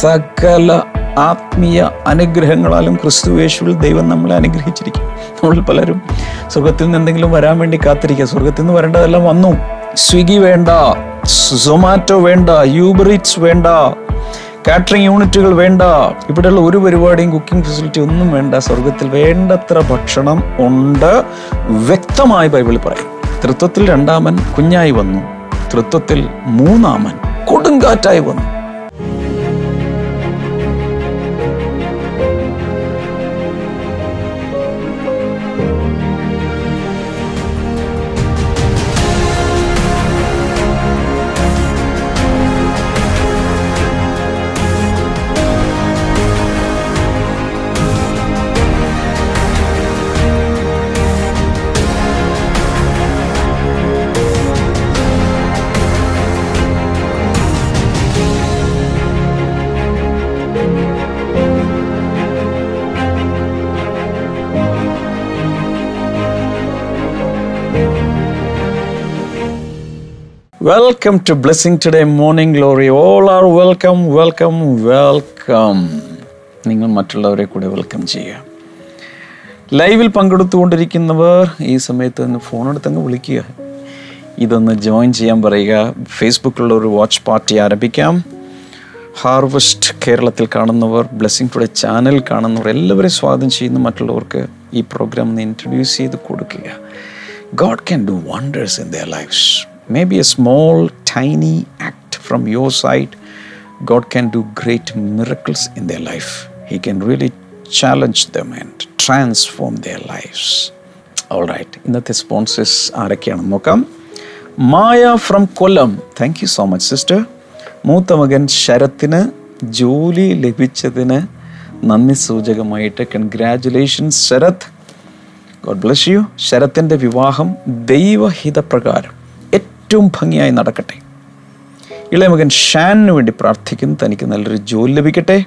സകല ആത്മീയ അനുഗ്രഹങ്ങളാലും ക്രിസ്തു യേശുവിൽ ദൈവം നമ്മളെ അനുഗ്രഹിച്ചിരിക്കും. നമ്മൾ പലരും സ്വർഗത്തിൽ നിന്ന് എന്തെങ്കിലും വരാൻ വേണ്ടി കാത്തിരിക്കുക. സ്വർഗത്തിൽ നിന്ന് വരേണ്ടതെല്ലാം വന്നു. സ്വിഗ്ഗി വേണ്ട സൊമാറ്റോ വേണ്ട യൂബറിറ്റ്സ് വേണ്ട കാറ്ററിംഗ് യൂണിറ്റുകൾ വേണ്ട ഇവിടെയുള്ള ഒരു പരിപാടിയും കുക്കിംഗ് ഫെസിലിറ്റി ഒന്നും വേണ്ട. സ്വർഗത്തിൽ വേണ്ടത്ര ഭക്ഷണം ഉണ്ട്. വ്യക്തമായി ബൈബിളിൽ പറയും. തൃത്വത്തിൽ രണ്ടാമൻ കുഞ്ഞായി വന്നു. തൃത്വത്തിൽ മൂന്നാമൻ കൊടുങ്കാറ്റായി വന്നു. Welcome to Blessing Today morning glory all are welcome welcome welcome നിങ്ങൾ മറ്റുള്ളവരെ കൂടെ വെൽക്കം ചെയ്യുക. ലൈവിൽ പങ്കെടുത്തുകൊണ്ടിരിക്കുന്നവർ ഈ സമയത്ത് ഒന്ന് ഫോണെടുത്തങ്ങ് വിളിക്കുക. ഇതൊന്ന് ജോയിൻ ചെയ്യാൻ പറയുക. ഫേസ്ബുക്കിലുള്ള ഒരു വാച്ച് പാർട്ടി ആരംഭിക്കാം. ഹാർവസ്റ്റ് കേരളത്തിൽ കാണുന്നവർ ബ്ലെസ്സിങ് ടുഡേ ചാനൽ കാണുന്നവർ എല്ലാവരെയും സ്വാഗതം ചെയ്യുന്ന മറ്റുള്ളവർക്ക് ഈ പ്രോഗ്രാം ഒന്ന് ഇൻട്രൊഡ്യൂസ് ചെയ്ത് കൊടുക്കുക. God can do wonders in their lives be a small tiny act from your side God can do great miracles in their life. He can really challenge them and transform their lives. All right ഇന്നത്തെ sponsors ആരൊക്കെയാണെന്ന് നോക്കാം. Maya from Kollam thank you so much sister മൂത്ത മകൻ ശരത്തിന് ജോലി ലഭിച്ചതിന് നന്ദി സൂചകമായിട്ട്. Congratulations Sarath. God bless you ശരത്തിന്റെ വിവാഹം ദൈവഹിതപ്രകാരം. ഏറ്റവും ഭംഗിയായി നടക്കട്ടെ. ഇളയമകൻ ഷാനിന് വേണ്ടി പ്രാർത്ഥിക്കുന്നു തനിക്ക് നല്ലൊരു ജോലി ലഭിക്കട്ടെ.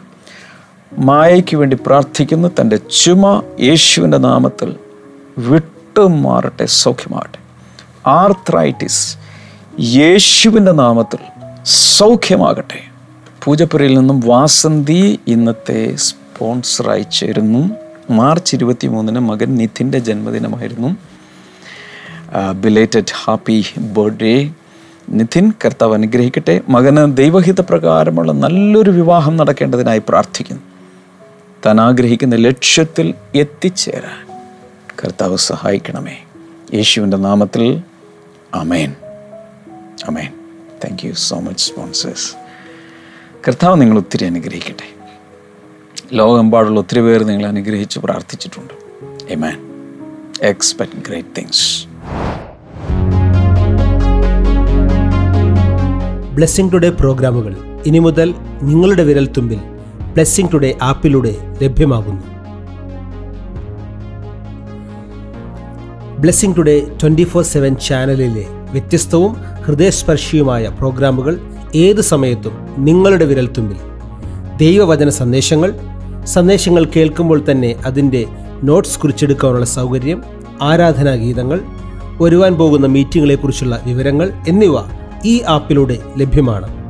മായയ്ക്ക് വേണ്ടി പ്രാർത്ഥിക്കുന്നു തന്റെ ചുമ യേശുവിന്റെ നാമത്തിൽ വിട്ടുമാറട്ടെ സൗഖ്യമാകട്ടെ. ആർത്രൈറ്റിസ് യേശുവിന്റെ നാമത്തിൽ സൗഖ്യമാകട്ടെ. പൂജപ്പുരയിൽ നിന്നും വാസന്തി ഇന്നത്തെ സ്പോൺസറായി ചേരുന്നു. മാർച്ച് ഇരുപത്തി മൂന്നിന് മകൻ നിഥിന്റെ ജന്മദിനമായിരുന്നു. ബിലേറ്റഡ് ഹാപ്പി ബർത്ത്ഡേ നിഥിൻ കർത്താവ് അനുഗ്രഹിക്കട്ടെ. മകന് ദൈവഹിത പ്രകാരമുള്ള നല്ലൊരു വിവാഹം നടക്കേണ്ടതിനായി പ്രാർത്ഥിക്കുന്നു. താൻ ആഗ്രഹിക്കുന്ന ലക്ഷ്യത്തിൽ എത്തിച്ചേരാൻ കർത്താവ് സഹായിക്കണമേ. യേശുവിന്റെ നാമത്തിൽ amen amen thank you so much sponsors കർത്താവ് നിങ്ങൾ ഒത്തിരി അനുഗ്രഹിക്കട്ടെ. ലോകമെമ്പാടുള്ള ഒത്തിരി പേർ നിങ്ങൾ അനുഗ്രഹിച്ച് പ്രാർത്ഥിച്ചിട്ടുണ്ട്. Amen expect great things Blessing Today പ്രോഗ്രാമുകൾ ഇനി മുതൽ നിങ്ങളുടെ വിരൽത്തുമ്പിൽ ബ്ലെസ്സിംഗ് ടുഡേ ആപ്പിലൂടെ ലഭ്യമാകുന്നു. Blessing Today twenty four seven ചാനലിലെ വ്യത്യസ്തവും ഹൃദയസ്പർശിയുമായ പ്രോഗ്രാമുകൾ ഏത് സമയത്തും നിങ്ങളുടെ വിരൽത്തുമ്പിൽ. ദൈവവചന സന്ദേശങ്ങൾ സന്ദേശങ്ങൾ കേൾക്കുമ്പോൾ തന്നെ അതിന്റെ നോട്ട്സ് കുറിച്ചെടുക്കാനുള്ള സൗകര്യം ആരാധനാ ഗീതങ്ങൾ വരുവാൻ പോകുന്ന മീറ്റിംഗുകളെക്കുറിച്ചുള്ള വിവരങ്ങൾ എന്നിവ ഈ ആപ്പിലൂടെ ലഭ്യമാണ്.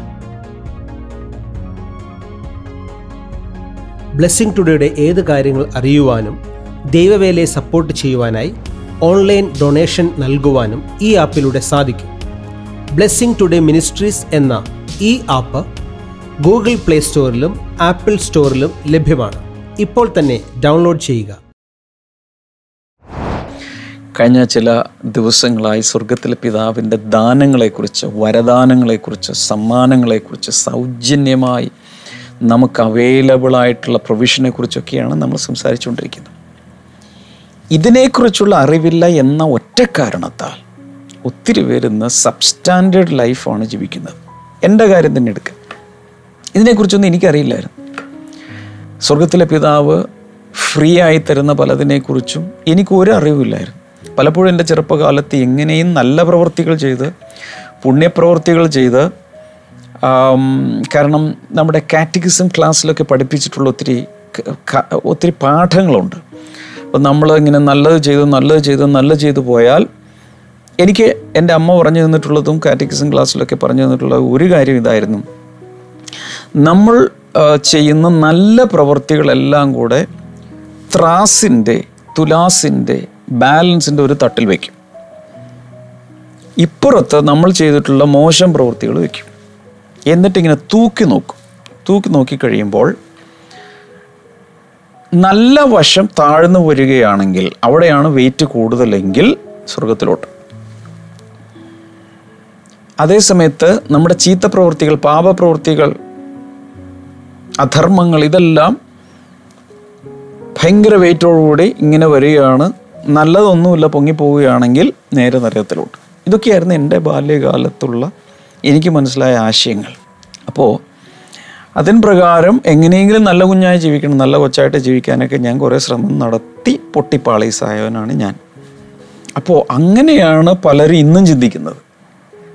ബ്ലെസ്സിംഗ് ടുഡേയുടെ ഏത് കാര്യങ്ങൾ അറിയുവാനും ദൈവവേലയെ സപ്പോർട്ട് ചെയ്യുവാനായി ഓൺലൈൻ ഡൊണേഷൻ നൽകുവാനും ഈ ആപ്പിലൂടെ സാധിക്കും. ബ്ലെസ്സിംഗ് ടുഡേ മിനിസ്ട്രീസ് എന്ന ഈ ആപ്പ് ഗൂഗിൾ പ്ലേ സ്റ്റോറിലും ആപ്പിൾ സ്റ്റോറിലും ലഭ്യമാണ്. ഇപ്പോൾ തന്നെ ഡൗൺലോഡ് ചെയ്യുക. കഴിഞ്ഞ ചില ദിവസങ്ങളായി സ്വർഗത്തിലെ പിതാവിന്റെ ദാനങ്ങളെക്കുറിച്ച് വരദാനങ്ങളെക്കുറിച്ച് സമ്മാനങ്ങളെക്കുറിച്ച് സൗജന്യമായി നമുക്ക് അവൈലബിൾ ആയിട്ടുള്ള പ്രൊവിഷനെ കുറിച്ചൊക്കെയാണ് നമ്മൾ സംസാരിച്ചുകൊണ്ടിരിക്കുന്നത്. ഇതിനെക്കുറിച്ചുള്ള അറിവില്ല എന്ന ഒറ്റ കാരണത്താൽ ഒത്തിരി പേര് ഇന്ന് സബ്സ്റ്റാൻഡേർഡ് ലൈഫാണ് ജീവിക്കുന്നത്. എന്റെ കാര്യം തന്നെ എടുക്കുക ഇതിനെക്കുറിച്ചൊന്നും എനിക്കറിയില്ലായിരുന്നു. സ്വർഗത്തിലെ പിതാവ് ഫ്രീ ആയി തരുന്ന പലതിനെക്കുറിച്ചും എനിക്ക് ഒരു അറിവില്ലായിരുന്നു പലപ്പോഴും എന്റെ ചെറുപ്പകാലത്ത് എങ്ങനെയും നല്ല പ്രവൃത്തികൾ ചെയ്ത് പുണ്യപ്രവൃത്തികൾ ചെയ്ത് കാരണം നമ്മുടെ കാറ്റഗിസം ക്ലാസ്സിലൊക്കെ പഠിപ്പിച്ചിട്ടുള്ള ഒത്തിരി ഒത്തിരി പാഠങ്ങളുണ്ട്. അപ്പോൾ നമ്മൾ ഇങ്ങനെ നല്ലത് ചെയ്തു നല്ലത് ചെയ്തു നല്ലത് ചെയ്തു പോയാൽ എനിക്ക് എന്റെ അമ്മ പറഞ്ഞു തന്നിട്ടുള്ളതും കാറ്റഗിസം ക്ലാസ്സിലൊക്കെ പറഞ്ഞു തന്നിട്ടുള്ള ഒരു കാര്യം ഇതായിരുന്നു. നമ്മൾ ചെയ്യുന്ന നല്ല പ്രവൃത്തികളെല്ലാം കൂടെ ത്രാസിന്റെ തുലാസിന്റെ ബാലൻസിന്റെ ഒരു തട്ടിൽ വയ്ക്കും ഇപ്പുറത്ത് നമ്മൾ ചെയ്തിട്ടുള്ള മോശം പ്രവൃത്തികൾ വയ്ക്കും എന്നിട്ടിങ്ങനെ തൂക്കി നോക്കും. തൂക്കി നോക്കി കഴിയുമ്പോൾ നല്ല വശം താഴ്ന്നു വരികയാണെങ്കിൽ അവിടെയാണ് വെയിറ്റ് കൂടുതലെങ്കിൽ സ്വർഗത്തിലോട്ട് അതേസമയത്ത് നമ്മുടെ ചീത്ത പ്രവൃത്തികൾ പാപപ്രവൃത്തികൾ അധർമ്മങ്ങൾ ഇതെല്ലാം ഭയങ്കര വെയിറ്റോടുകൂടി ഇങ്ങനെ വരികയാണ് നല്ലതൊന്നുമില്ല പൊങ്ങിപ്പോവുകയാണെങ്കിൽ നേരെ നരകത്തിലോട്ട്. ഇതൊക്കെയായിരുന്നു എന്റെ ബാല്യകാലത്തുള്ള എനിക്ക് മനസ്സിലായ ആശയങ്ങൾ. അപ്പോൾ അതിന് പ്രകാരം എങ്ങനെയെങ്കിലും നല്ല കുഞ്ഞായി ജീവിക്കണം നല്ല കൊച്ചായിട്ട് ജീവിക്കാനൊക്കെ ഞാൻ കുറേ ശ്രമം നടത്തി പൊട്ടിപ്പാളീസായവനാണ് ഞാൻ. അപ്പോൾ അങ്ങനെയാണ് പലരും ഇന്നും ചിന്തിക്കുന്നത്.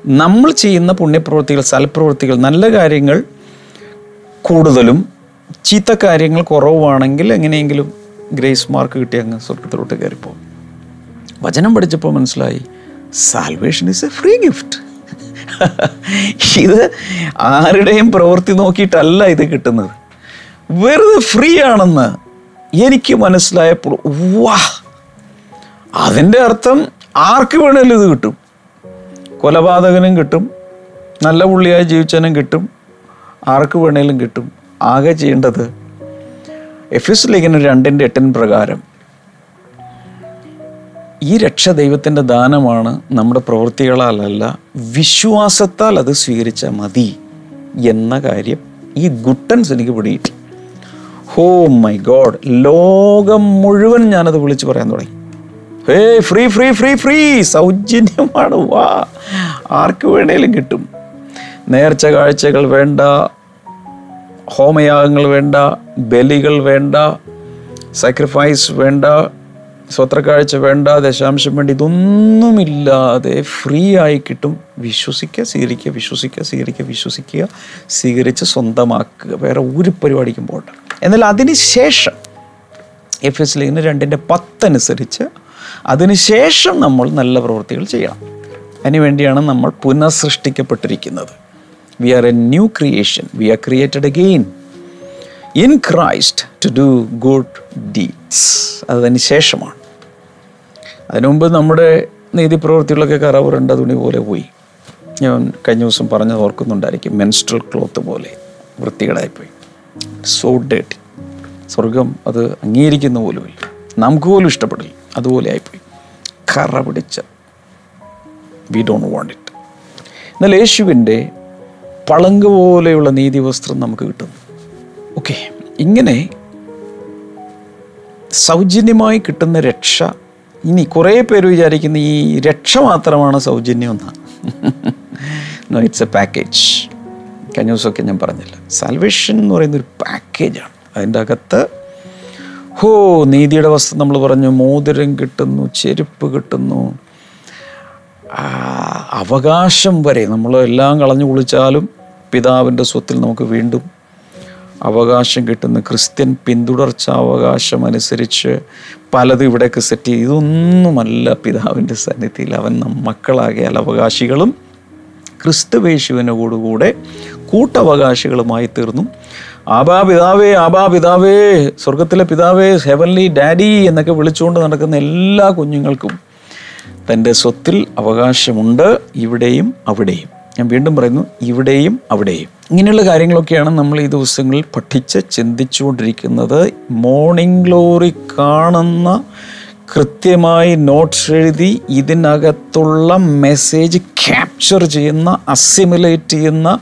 നമ്മൾ ചെയ്യുന്ന പുണ്യപ്രവൃത്തികൾ സൽപ്രവൃത്തികൾ നല്ല കാര്യങ്ങൾ കൂടുതലും ചീത്ത കാര്യങ്ങൾ കുറവാണെങ്കിൽ എങ്ങനെയെങ്കിലും ഗ്രേസ് മാർക്ക് കിട്ടി അങ്ങ് സ്വർഗത്തിലോട്ട് കയറിപ്പോകും വചനം പഠിച്ചപ്പോൾ മനസ്സിലായി salvation is a free gift ഇത് ആരുടെയും പ്രവൃത്തി നോക്കിയിട്ടല്ല ഇത് കിട്ടുന്നത്. വെറുതെ ഫ്രീ ആണെന്ന് എനിക്ക് മനസ്സിലായപ്പോൾ വാ. അതിന്റെ അർത്ഥം ആർക്ക് വേണേലും ഇത് കിട്ടും. കൊലപാതകനും കിട്ടും നല്ല പുള്ളിയായി ജീവിച്ചവനും കിട്ടും ആർക്ക് വേണേലും കിട്ടും. ആകെ ചെയ്യേണ്ടത് എഫ് എസ് ലേഖനം രണ്ടിന്റെ എട്ടിന് പ്രകാരം ഈ രക്ഷ ദൈവത്തിന്റെ ദാനമാണ് നമ്മുടെ പ്രവൃത്തികളാലല്ല വിശ്വാസത്താൽ അത് സ്വീകരിച്ചാൽ മതി എന്ന കാര്യം ഈ ഗുട്ടൻസ് എനിക്ക് പിടിയിട്ടു. ഹോ മൈ ഗോഡ് ലോകം മുഴുവൻ ഞാനത് വിളിച്ചു പറയാൻ തുടങ്ങി. Hey free free free free സൗജന്യമാണ് വാ. ആർക്ക് വേണേലും കിട്ടും. നേർച്ച കാഴ്ചകൾ വേണ്ട ഹോമയാഗങ്ങൾ വേണ്ട ബലികൾ വേണ്ട സാക്രിഫൈസ് വേണ്ട സ്വത്രക്കാഴ്ച വേണ്ട ദശാംശം വേണ്ട ഇതൊന്നുമില്ലാതെ ഫ്രീ ആയി കിട്ടും. വിശ്വസിക്കുക സ്വീകരിക്കുക വിശ്വസിക്കുക സ്വീകരിക്കുക വിശ്വസിക്കുക സ്വീകരിച്ച് സ്വന്തമാക്കുക. വേറെ ഒരു പരിപാടിക്കും പോകട്ടെ എന്നാൽ അതിന് ശേഷം എഫ് എസ് ലീഗിന് രണ്ടിന്റെ പത്തനുസരിച്ച് അതിനുശേഷം നമ്മൾ നല്ല പ്രവൃത്തികൾ ചെയ്യണം. അതിനുവേണ്ടിയാണ് നമ്മൾ പുനഃസൃഷ്ടിക്കപ്പെട്ടിരിക്കുന്നത്. We are a new creation we are created again in Christ to do good deeds അതിന് ശേഷമാണ്. അതിനുമുമ്പ് നമ്മുടെ നീതിപ്രവൃത്തികളൊക്കെ കറവുരണ്ട തുണി പോലെ പോയി. ഞാൻ കഴിഞ്ഞ ദിവസം പറഞ്ഞത് ഓർക്കുന്നുണ്ടായിരിക്കും. മെൻസ്ട്രൽ ക്ലോത്ത് പോലെ വൃത്തികേടായിപ്പോയി സോ ഡേട്ടി സ്വർഗം അത് അംഗീകരിക്കുന്ന പോലുമില്ല. നമുക്ക് പോലും ഇഷ്ടപ്പെടില്ല. അതുപോലെ ആയിപ്പോയി. കറ പിടിച്ച വി ഡോണ്ട് വാണ്ട് ഇറ്റ് എന്നാൽ യേശുവിന്റെ പളങ്ക് പോലെയുള്ള നീതി വസ്ത്രം നമുക്ക് കിട്ടുന്നു ഓക്കെ ഇങ്ങനെ സൗജന്യമായി കിട്ടുന്ന രക്ഷ ഇനി കുറേ പേര് വിചാരിക്കുന്ന ഈ രക്ഷ മാത്രമാണ് സൗജന്യം എന്നാണ് നോ ഇറ്റ്സ് എ പാക്കേജ് കഴിഞ്ഞ ദിവസമൊക്കെ ഞാൻ പറഞ്ഞില്ല. സാൽവേഷൻ എന്ന് പറയുന്ന ഒരു പാക്കേജാണ് അതിന്റെ അകത്ത് ഹോ നീതിയുടെ വസ്ത്രം നമ്മൾ പറഞ്ഞു മോതിരം കിട്ടുന്നു ചെരുപ്പ് കിട്ടുന്നു. അവകാശം വരെ നമ്മൾ എല്ലാം കളഞ്ഞു കുളിച്ചാലും പിതാവിന്റെ സ്വത്തിൽ നമുക്ക് വീണ്ടും അവകാശം കിട്ടുന്ന ക്രിസ്ത്യൻ പിന്തുടർച്ച അവകാശം അനുസരിച്ച് പലതും ഇവിടെയൊക്കെ സെറ്റ് ചെയ്ത് ഇതൊന്നുമല്ല പിതാവിന്റെ സന്നിധിയിൽ അവൻ മക്കളാകിയാൽ അവകാശികളും ക്രിസ്തുവേശുവിനോടുകൂടെ കൂട്ടവകാശികളുമായി തീർന്നു. ആബാ പിതാവേ ആബാ പിതാവേ സ്വർഗത്തിലെ പിതാവേ ഹെവൻലി ഡാഡി എന്നൊക്കെ വിളിച്ചുകൊണ്ട് നടക്കുന്ന എല്ലാ കുഞ്ഞുങ്ങൾക്കും തന്റെ സ്വത്തിൽ അവകാശമുണ്ട് ഇവിടെയും അവിടെയും. ഞാൻ വീണ്ടും പറയുന്നു ഇവിടെയും അവിടെയും. ഇങ്ങനെയുള്ള കാര്യങ്ങളൊക്കെയാണ് നമ്മൾ ഈ ദിവസങ്ങളിൽ പഠിച്ച് ചിന്തിച്ചുകൊണ്ടിരിക്കുന്നത്. മോർണിംഗ് ഗ്ലോറി കാണുന്ന കൃത്യമായി നോട്ട്സ് എഴുതി ഇതിനകത്തുള്ള മെസ്സേജ് ക്യാപ്ചർ ചെയ്യുന്ന അസിമുലേറ്റ് ചെയ്യുന്ന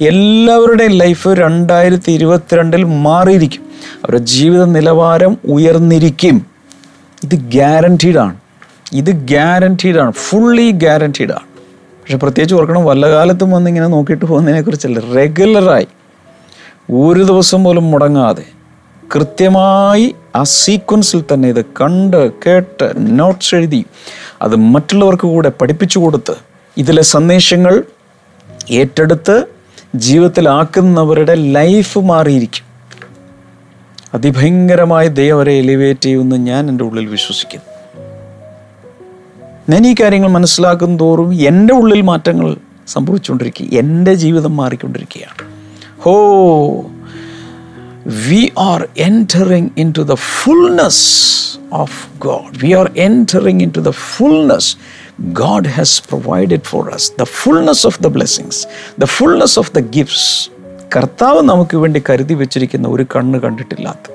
എല്ലാവരുടെയും ലൈഫ് രണ്ടായിരത്തി ഇരുപത്തിരണ്ടിൽ മാറിയിരിക്കും. അവരുടെ ജീവിത നിലവാരം ഉയർന്നിരിക്കും. ഇത് ഗ്യാരന്റീഡാണ് ഇത് ഗ്യാരന്റീഡാണ് ഫുള്ളി ഗ്യാരന്റീഡാണ് പക്ഷെ പ്രത്യേകിച്ച് ഓർക്കണം വല്ല കാലത്തും വന്ന് ഇങ്ങനെ നോക്കിയിട്ട് പോകുന്നതിനെ കുറിച്ചല്ല റെഗുലറായി ഒരു ദിവസം പോലും മുടങ്ങാതെ കൃത്യമായി ആ സീക്വൻസിൽ തന്നെ ഇത് കണ്ട് കേട്ട് നോട്ട്സ് എഴുതി അത് മറ്റുള്ളവർക്ക് കൂടെ പഠിപ്പിച്ചു കൊടുത്ത് ഇതിലെ സന്ദേശങ്ങൾ ഏറ്റെടുത്ത് ജീവിതത്തിലാക്കുന്നവരുടെ ലൈഫ് മാറിയിരിക്കും. അതിഭയങ്കരമായി ദൈവം എലിവേറ്റ് ചെയ്യുമെന്ന് ഞാൻ എന്റെ ഉള്ളിൽ വിശ്വസിക്കുന്നു. ഞാൻ ഈ കാര്യങ്ങൾ മനസ്സിലാക്കും തോറും എന്റെ ഉള്ളിൽ മാറ്റങ്ങൾ സംഭവിച്ചുകൊണ്ടിരിക്കുക. എന്റെ ജീവിതം മാറിക്കൊണ്ടിരിക്കുകയാണ്. ഹോ we are entering into the fullness of God we are entering into the fullness God has provided for us the fullness of the blessings the fullness of the gifts കർത്താവ് നമുക്ക് വേണ്ടി കരുതി വെച്ചിരിക്കുന്ന ഒരു കണ്ണ് കണ്ടിട്ടില്ലാത്ത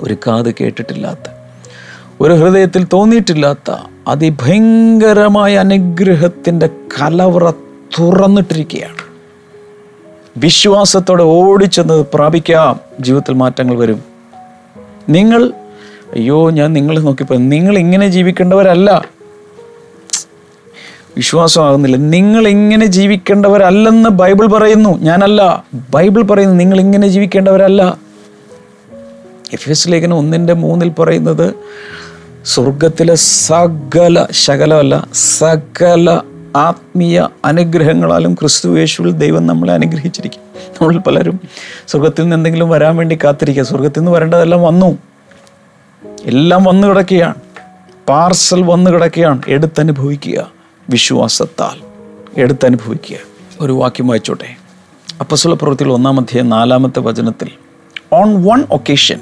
ഒരു കാത് കേട്ടിട്ടില്ലാത്ത ഒരു ഹൃദയത്തിൽ തോന്നിയിട്ടില്ലാത്ത അതിഭയങ്കരമായ അനുഗ്രഹത്തിന്റെ കലവറ തുറന്നിട്ടിരിക്കുകയാണ്. വിശ്വാസത്തോടെ ഓടിച്ചെന്ന് പ്രാപിക്കാം. ജീവിതത്തിൽ മാറ്റങ്ങൾ വരും. നിങ്ങൾ അയ്യോ ഞാൻ നിങ്ങളെ നോക്കിയപ്പോൾ നിങ്ങൾ ഇങ്ങനെ ജീവിക്കേണ്ടവരല്ല. വിശ്വാസമാകുന്നില്ല. നിങ്ങൾ ഇങ്ങനെ ജീവിക്കേണ്ടവരല്ലെന്ന് ബൈബിൾ പറയുന്നു. ഞാനല്ല. ബൈബിൾ പറയുന്നു നിങ്ങൾ ഇങ്ങനെ ജീവിക്കേണ്ടവരല്ല. എഫ് എസ് ലേഖനം ഒന്നിന്റെ മൂന്നിൽ പറയുന്നത് സ്വർഗത്തിലെ സകല ശകലമല്ല സകല ആത്മീയ അനുഗ്രഹങ്ങളാലും ക്രിസ്തു യേശുവിൽ ദൈവം നമ്മളെ അനുഗ്രഹിച്ചിരിക്കും. നമ്മൾ പലരും സ്വർഗത്തിൽ നിന്ന് എന്തെങ്കിലും വരാൻ വേണ്ടി കാത്തിരിക്കുക. സ്വർഗത്തിൽ നിന്ന് വരേണ്ടതെല്ലാം വന്നു. എല്ലാം വന്നു കിടക്കുകയാണ്. പാർസൽ വന്നു കിടക്കുകയാണ്. എടുത്തനുഭവിക്കുക വിശ്വാസത്താൽ. എടുത്തനുഭവിക്കുക. ഒരു വാക്യം വായിച്ചോട്ടെ. അപ്പസുല പ്രവൃത്തിയിൽ ഒന്നാം അധ്യായം നാലാമത്തെ വചനത്തിൽ on one occasion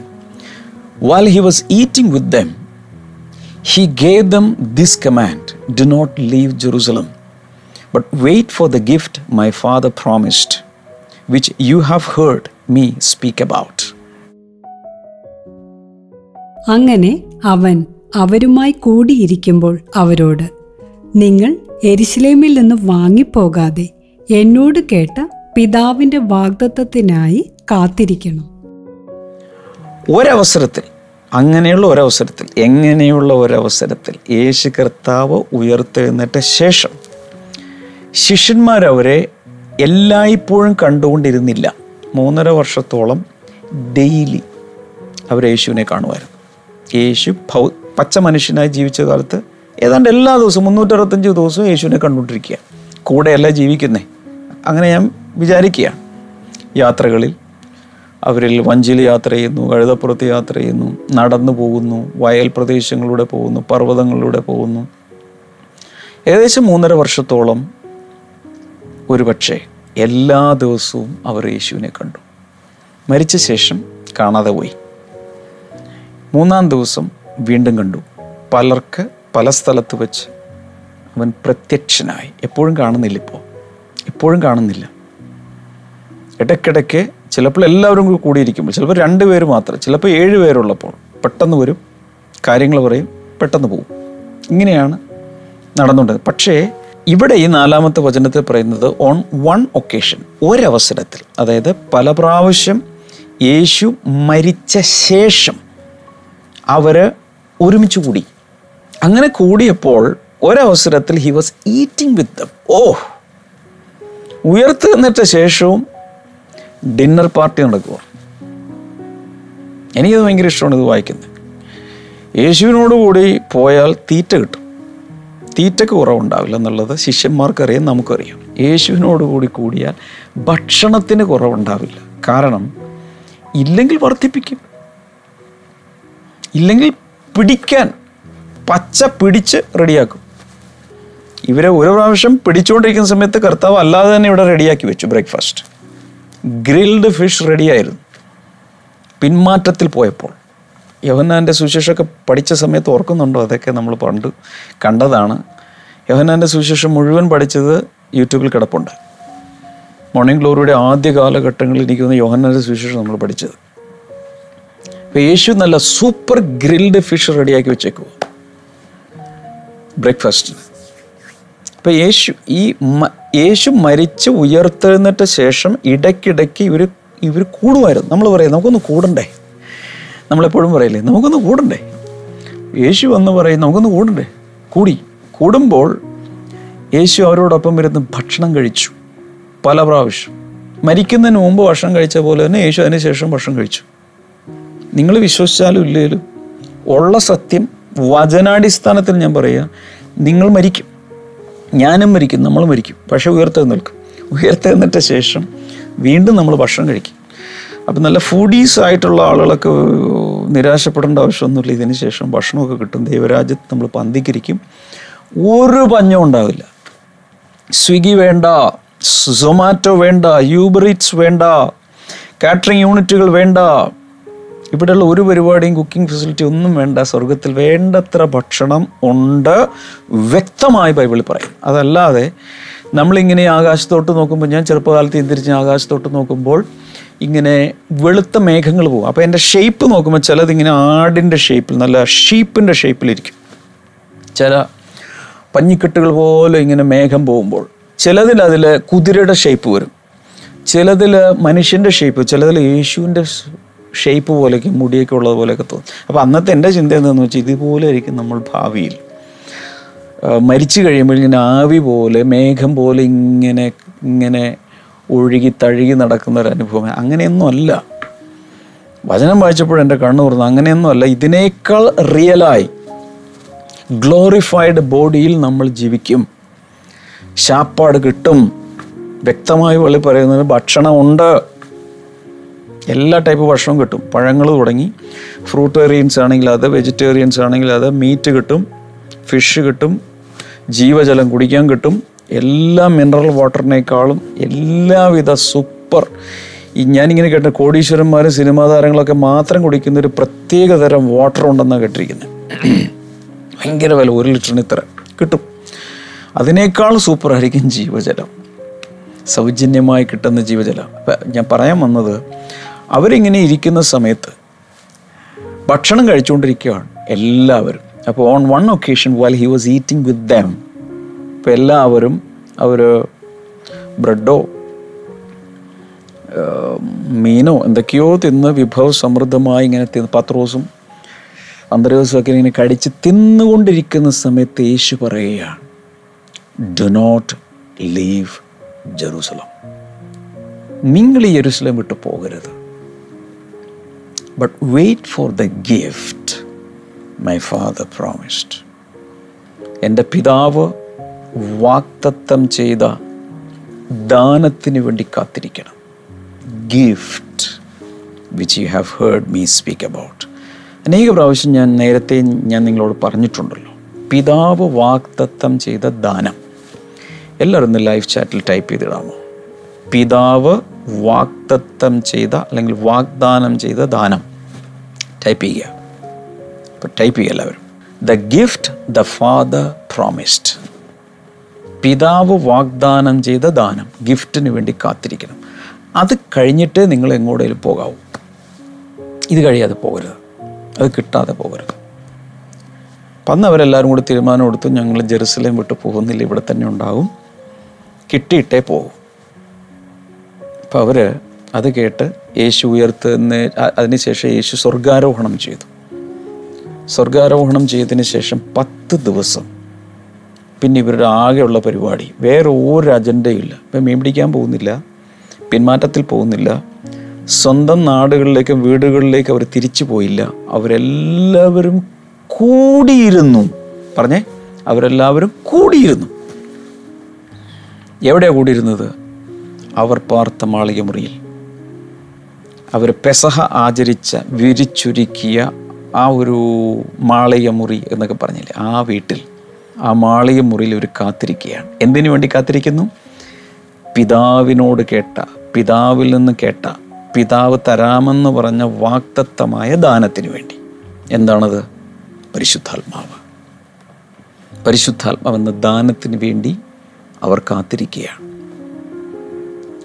while he was eating with them, he gave them this command Do not leave Jerusalem, but wait for the gift my father promised, which you have heard me speak about. അങ്ങനെ അവൻ അവരുമായി കൂടിയിരിക്കുമ്പോൾ അവരോട് നിങ്ങൾ എരിശിലേമിൽ നിന്ന് വാങ്ങിപ്പോകാതെ എന്നോട് കേട്ട പിതാവിന്റെ വാഗ്ദത്തത്തിനായി കാത്തിരിക്കണം ഒരവസരത്തിൽ അങ്ങനെയുള്ള ഒരവസരത്തിൽ എങ്ങനെയുള്ള ഒരവസരത്തിൽ യേശു കർത്താവ് ഉയർത്തെഴുന്നേറ്റ ശേഷം ശിഷ്യന്മാരവരെ എല്ലായ്പ്പോഴും കണ്ടുകൊണ്ടിരുന്നില്ല. മൂന്നര വർഷത്തോളം ഡെയിലി അവർ യേശുവിനെ കാണുമായിരുന്നു. യേശു ഭൗ പച്ച മനുഷ്യനായി ജീവിച്ച കാലത്ത് ഏതാണ്ട് എല്ലാ ദിവസവും മുന്നൂറ്ററുപത്തഞ്ച് ദിവസവും യേശുവിനെ കണ്ടുകൊണ്ടിരിക്കുക കൂടെയല്ല ജീവിക്കുന്നേ. അങ്ങനെ ഞാൻ വിചാരിക്കുകയാണ്. യാത്രകളിൽ അവരിൽ വഞ്ചിയിൽ യാത്ര ചെയ്യുന്നു കഴുതപ്പുറത്ത് യാത്ര ചെയ്യുന്നു നടന്നു പോകുന്നു വയൽ പ്രദേശങ്ങളിലൂടെ പോകുന്നു പർവതങ്ങളിലൂടെ പോകുന്നു. ഏകദേശം മൂന്നര വർഷത്തോളം ഒരുപക്ഷെ എല്ലാ ദിവസവും അവർ യേശുവിനെ കണ്ടു. മരിച്ച ശേഷം കാണാതെ പോയി. മൂന്നാം ദിവസം വീണ്ടും കണ്ടു. പലർക്ക് പല സ്ഥലത്ത് വെച്ച് അവൻ പ്രത്യക്ഷനായി. എപ്പോഴും കാണുന്നില്ല ഇപ്പോൾ. എപ്പോഴും കാണുന്നില്ല. ഇടയ്ക്കിടയ്ക്ക് ചിലപ്പോൾ എല്ലാവരും കൂടി കൂടിയിരിക്കുമ്പോൾ ചിലപ്പോൾ രണ്ട് പേര് മാത്രം ചിലപ്പോൾ ഏഴ് പേരുള്ളപ്പോൾ പെട്ടെന്ന് വരും കാര്യങ്ങൾ പറയും പെട്ടെന്ന് പോകും ഇങ്ങനെയാണ് നടന്നുകൊണ്ടത്. പക്ഷേ ഇവിടെ ഈ നാലാമത്തെ വചനത്തിൽ പറയുന്നത് ഓൺ വൺ ഒക്കേഷൻ ഒരവസരത്തിൽ. അതായത് പല പ്രാവശ്യം യേശു മരിച്ച ശേഷം അവർ ഒരുമിച്ച് കൂടി. അങ്ങനെ കൂടിയപ്പോൾ ഒരവസരത്തിൽ he was eating with them oh ഉയർത്തുന്നിട്ട ശേഷവും ഡിന്നർ പാർട്ടി നടക്കുക എനിക്കത് ഭയങ്കര ഇഷ്ടമാണ് ഇത് വായിക്കുന്നത്. യേശുവിനോടുകൂടി പോയാൽ തീറ്റ കിട്ടും. തീറ്റക്ക് കുറവുണ്ടാവില്ല എന്നുള്ളത് ശിഷ്യന്മാർക്കറിയാം നമുക്കറിയാം. യേശുവിനോട് കൂടി കൂടിയാൽ ഭക്ഷണത്തിന് കുറവുണ്ടാവില്ല. കാരണം ഇല്ലെങ്കിൽ വർദ്ധിപ്പിക്കും. ഇല്ലെങ്കിൽ പിടിക്കാൻ പച്ച പിടിച്ച് റെഡിയാക്കും. ഇവരെ ഒരു പ്രാവശ്യം പിടിച്ചുകൊണ്ടിരിക്കുന്ന സമയത്ത് കർത്താവ് അല്ലാതെ തന്നെ ഇവിടെ റെഡിയാക്കി വെച്ചു ബ്രേക്ക്ഫാസ്റ്റ്. ഗ്രിൽഡ് ഫിഷ് റെഡിയായിരുന്നു. പിന്മാറ്റത്തിൽ പോയപ്പോൾ. യോഹന്നാന്റെ സുവിശേഷമൊക്കെ പഠിച്ച സമയത്ത് ഓർക്കുന്നുണ്ടോ? അതൊക്കെ നമ്മൾ പണ്ട് കണ്ടതാണ്. യോഹന്നാന്റെ സുവിശേഷം മുഴുവൻ പഠിച്ചത് യൂട്യൂബിൽ കിടപ്പുണ്ട്. മോർണിംഗ് ഗ്ലോറിയുടെ ആദ്യ കാലഘട്ടങ്ങളിൽ തോന്നുന്നു യോഹന്നാന്റെ സുവിശേഷം നമ്മൾ പഠിച്ചത്. അപ്പോൾ യേശു നല്ല സൂപ്പർ ഗ്രിൽഡ് ഫിഷ് റെഡിയാക്കി വെച്ചേക്കുക ബ്രേക്ക്ഫാസ്റ്റിന് അപ്പോൾ യേശു ഈ യേശു മരിച്ച് ഉയർത്തെഴുന്നേറ്റ ശേഷം ഇടയ്ക്കിടയ്ക്ക് ഇവർ ഇവർ കൂടുമായിരുന്നു. നമ്മൾ പറയും നമുക്കൊന്ന് കൂടണ്ടേ? നമ്മളെപ്പോഴും പറയില്ലേ നമുക്കൊന്ന് കൂടണ്ടേ? യേശു വന്ന് പറയും നമുക്കൊന്ന് കൂടണ്ടേ? കൂടി. കൂടുമ്പോൾ യേശു അവരോടൊപ്പം ഇരുന്ന് ഭക്ഷണം കഴിച്ചു. പല പ്രാവശ്യം. മരിക്കുന്നതിന് മുമ്പ് ഭക്ഷണം കഴിച്ച പോലെ തന്നെ യേശു അതിന് ശേഷം ഭക്ഷണം കഴിച്ചു. നിങ്ങൾ വിശ്വസിച്ചാലും ഇല്ലേലും ഉള്ള സത്യം വചനാടിസ്ഥാനത്തിൽ ഞാൻ പറയുക നിങ്ങൾ മരിക്കും. ഞാനും മരിക്കും നമ്മൾ മരിക്കും. പക്ഷെ ഉയർത്തെഴുന്നേൽക്കും ഉയർത്തെഴുന്നേറ്റ ശേഷം വീണ്ടും നമ്മൾ ഭക്ഷണം കഴിക്കും. അപ്പം നല്ല ഫുഡീസ് ആയിട്ടുള്ള ആളുകളൊക്കെ നിരാശപ്പെടേണ്ട ആവശ്യമൊന്നുമില്ല. ഇതിന് ശേഷം ഭക്ഷണമൊക്കെ കിട്ടും. ദൈവരാജ്യത്ത് നമ്മൾ പന്തിക്കിരിക്കും. ഒരു പഞ്ഞം ഉണ്ടാവില്ല. സ്വിഗ്ഗി വേണ്ട സൊമാറ്റോ വേണ്ട യൂബറിറ്റ്സ് വേണ്ട കാറ്ററിംഗ് യൂണിറ്റുകൾ വേണ്ട ഇവിടെയുള്ള ഒരു പരിപാടിയും കുക്കിംഗ് ഫെസിലിറ്റി ഒന്നും വേണ്ട. സ്വർഗത്തിൽ വേണ്ടത്ര ഭക്ഷണം ഉണ്ട്. വ്യക്തമായി ബൈബിളിൽ പറയും. അതല്ലാതെ നമ്മളിങ്ങനെ ആകാശത്തോട്ട് നോക്കുമ്പോൾ ഞാൻ ചെറുപ്പകാലത്ത് തിരിച്ച് ആകാശത്തോട്ട് നോക്കുമ്പോൾ ഇങ്ങനെ വെളുത്ത മേഘങ്ങൾ പോകും. അപ്പോൾ എന്റെ ഷേപ്പ് നോക്കുമ്പോൾ ചിലതിങ്ങനെ ആടിന്റെ ഷേപ്പിൽ നല്ല ഷീപ്പിന്റെ ഷേപ്പിലിരിക്കും ചില പഞ്ഞിക്കെട്ടുകൾ പോലെ ഇങ്ങനെ മേഘം പോകുമ്പോൾ ചിലതിൽ അതിൽ കുതിരയുടെ ഷേപ്പ് വരും. ചിലതിൽ മനുഷ്യന്റെ ഷേപ്പ് ചിലതിൽ യേശുവിന്റെ ഷേപ്പ് പോലെയൊക്കെ മുടിയൊക്കെ ഉള്ളത് പോലെയൊക്കെ തോന്നും. അപ്പോൾ അന്നത്തെ എന്റെ ചിന്ത എന്താണെന്ന് വെച്ചാൽ ഇതുപോലെ ആയിരിക്കും നമ്മൾ ഭാവിയിൽ. മരിച്ചു കഴിയുമ്പോൾ ഇങ്ങനെ ആവി പോലെ മേഘം പോലെ ഇങ്ങനെ ഇങ്ങനെ ഒഴുകി തഴുകി നടക്കുന്ന ഒരു അനുഭവം. അങ്ങനെയൊന്നുമല്ല. വചനം വായിച്ചപ്പോൾ എന്റെ കണ്ണു തുറന്നു. അങ്ങനെയൊന്നുമല്ല. ഇതിനേക്കാൾ റിയലായി ഗ്ലോറിഫൈഡ് ബോഡിയിൽ നമ്മൾ ജീവിക്കും. ശാപ്പാട് കിട്ടും. വ്യക്തമായി വെളി പറയുന്നത് ഭക്ഷണമുണ്ട്. എല്ലാ ടൈപ്പ് ഭക്ഷണവും കിട്ടും. പഴങ്ങൾ തുടങ്ങി. ഫ്രൂട്ടേറിയൻസ് ആണെങ്കിൽ അത് വെജിറ്റേറിയൻസ് ആണെങ്കിൽ അത് മീറ്റ് കിട്ടും ഫിഷ് കിട്ടും ജീവജലം കുടിക്കാൻ കിട്ടും. എല്ലാ മിനറൽ വാട്ടറിനേക്കാളും എല്ലാവിധ സൂപ്പർ ഈ ഞാനിങ്ങനെ കേട്ട കോടീശ്വരന്മാരും സിനിമാ താരങ്ങളൊക്കെ മാത്രം കുടിക്കുന്ന ഒരു പ്രത്യേക തരം വാട്ടർ ഉണ്ടെന്നാണ് കേട്ടിരിക്കുന്നത് ഭയങ്കര വില ഒരു ലിറ്ററിന് ഇത്ര. കിട്ടും. അതിനേക്കാൾ സൂപ്പർ ആയിരിക്കും ജീവജലം. സൗജന്യമായി കിട്ടുന്ന ജീവജലം. ഞാൻ പറയാൻ വന്നത് അവരിങ്ങനെ ഇരിക്കുന്ന സമയത്ത് ഭക്ഷണം കഴിച്ചുകൊണ്ടിരിക്കുകയാണ് എല്ലാവരും. അപ്പോൾ on one occasion while he was eating with them അപ്പോൾ എല്ലാവരും അവർ ബ്രെഡോ മീനോ എന്തൊക്കെയോ തിന്ന് വിഭവ സമൃദ്ധമായി ഇങ്ങനെ തിന്ന് പത്രോസും അന്തര ഒക്കെ ഇങ്ങനെ കടിച്ച് തിന്നുകൊണ്ടിരിക്കുന്ന സമയത്ത് യേശു പറയുകയാണ് ഡു നോട്ട് ലീവ് ജെറൂസലം നിങ്ങൾ ഈ ജെറൂസലം വിട്ടു പോകരുത്. But wait for the gift, my father promised. എന്റെ പിതാവ് വാക്തത്വം ചെയ്ത ദാനത്തിന് വേണ്ടി കാത്തിരിക്കണം. Gift which you have heard me speak about അനേക പ്രാവശ്യം ഞാൻ നേരത്തെ ഞാൻ നിങ്ങളോട് പറഞ്ഞിട്ടുണ്ടല്ലോ. പിതാവ് വാക്തത്വം ചെയ്ത ദാനം. എല്ലാവരും ഒന്ന് ലൈവ് ചാറ്റിൽ ടൈപ്പ് ചെയ്തിടാമോ? പിതാവ് വാക്തത്വം ചെയ്ത അല്ലെങ്കിൽ വാഗ്ദാനം ചെയ്ത ദാനം. ടൈപ്പ് ചെയ്യുക. ഇപ്പം ടൈപ്പ് ചെയ്യുക എല്ലാവരും. The gift the Father promised പിതാവ് വാഗ്ദാനം ചെയ്ത ദാനം ഗിഫ്റ്റിന് വേണ്ടി കാത്തിരിക്കണം. അത് കഴിഞ്ഞിട്ട് നിങ്ങൾ എങ്ങോട്ടേലും പോകാവൂ. ഇത് കഴിയാതെ പോകരുത്. അത് കിട്ടാതെ പോകരുത്. അപ്പം അന്ന് അവരെല്ലാവരും കൂടി തീരുമാനം എടുത്തു ഞങ്ങൾ ജെറുസലേം വിട്ട് പോകുന്നില്ല ഇവിടെ തന്നെ ഉണ്ടാവും കിട്ടിയിട്ടേ പോകും. അപ്പം അവർ അത് കേട്ട് യേശു ഉയർത്തുന്ന അതിനുശേഷം യേശു സ്വർഗാരോഹണം ചെയ്തു. സ്വർഗാരോഹണം ചെയ്തതിന് ശേഷം പത്ത് ദിവസം പിന്നെ ഇവരുടെ ആകെയുള്ള പരിപാടി. വേറെ ഒരു അജണ്ടയില്ല ഇപ്പം മീൻ പിടിക്കാൻ പോകുന്നില്ല പിന്മാറ്റത്തിൽ പോകുന്നില്ല സ്വന്തം നാടുകളിലേക്കും വീടുകളിലേക്കും അവർ തിരിച്ചു പോയില്ല. അവരെല്ലാവരും കൂടിയിരുന്നു. പറഞ്ഞേ അവരെല്ലാവരും കൂടിയിരുന്നു. എവിടെയാണ് കൂടിയിരുന്നത്? അവർ പാർത്ത മാളികമുറിയിൽ അവർ പെസഹ ആചരിച്ച വിരിച്ചൊരുക്കിയ ആ ഒരു മാളികമുറി എന്നൊക്കെ പറഞ്ഞില്ലേ ആ വീട്ടിൽ ആ മാളികമുറിയിൽ ഒരു കാത്തിരിക്കുകയാണ്. എന്തിനു വേണ്ടി കാത്തിരിക്കുന്നു? പിതാവിനോട് കേട്ട പിതാവിൽ നിന്ന് കേട്ട പിതാവ് തരാമെന്ന് പറഞ്ഞ വാക്തത്വമായ ദാനത്തിനു വേണ്ടി. എന്താണത്? പരിശുദ്ധാത്മാവ്. പരിശുദ്ധാത്മാവെന്ന ദാനത്തിന് വേണ്ടി അവർ കാത്തിരിക്കുകയാണ്.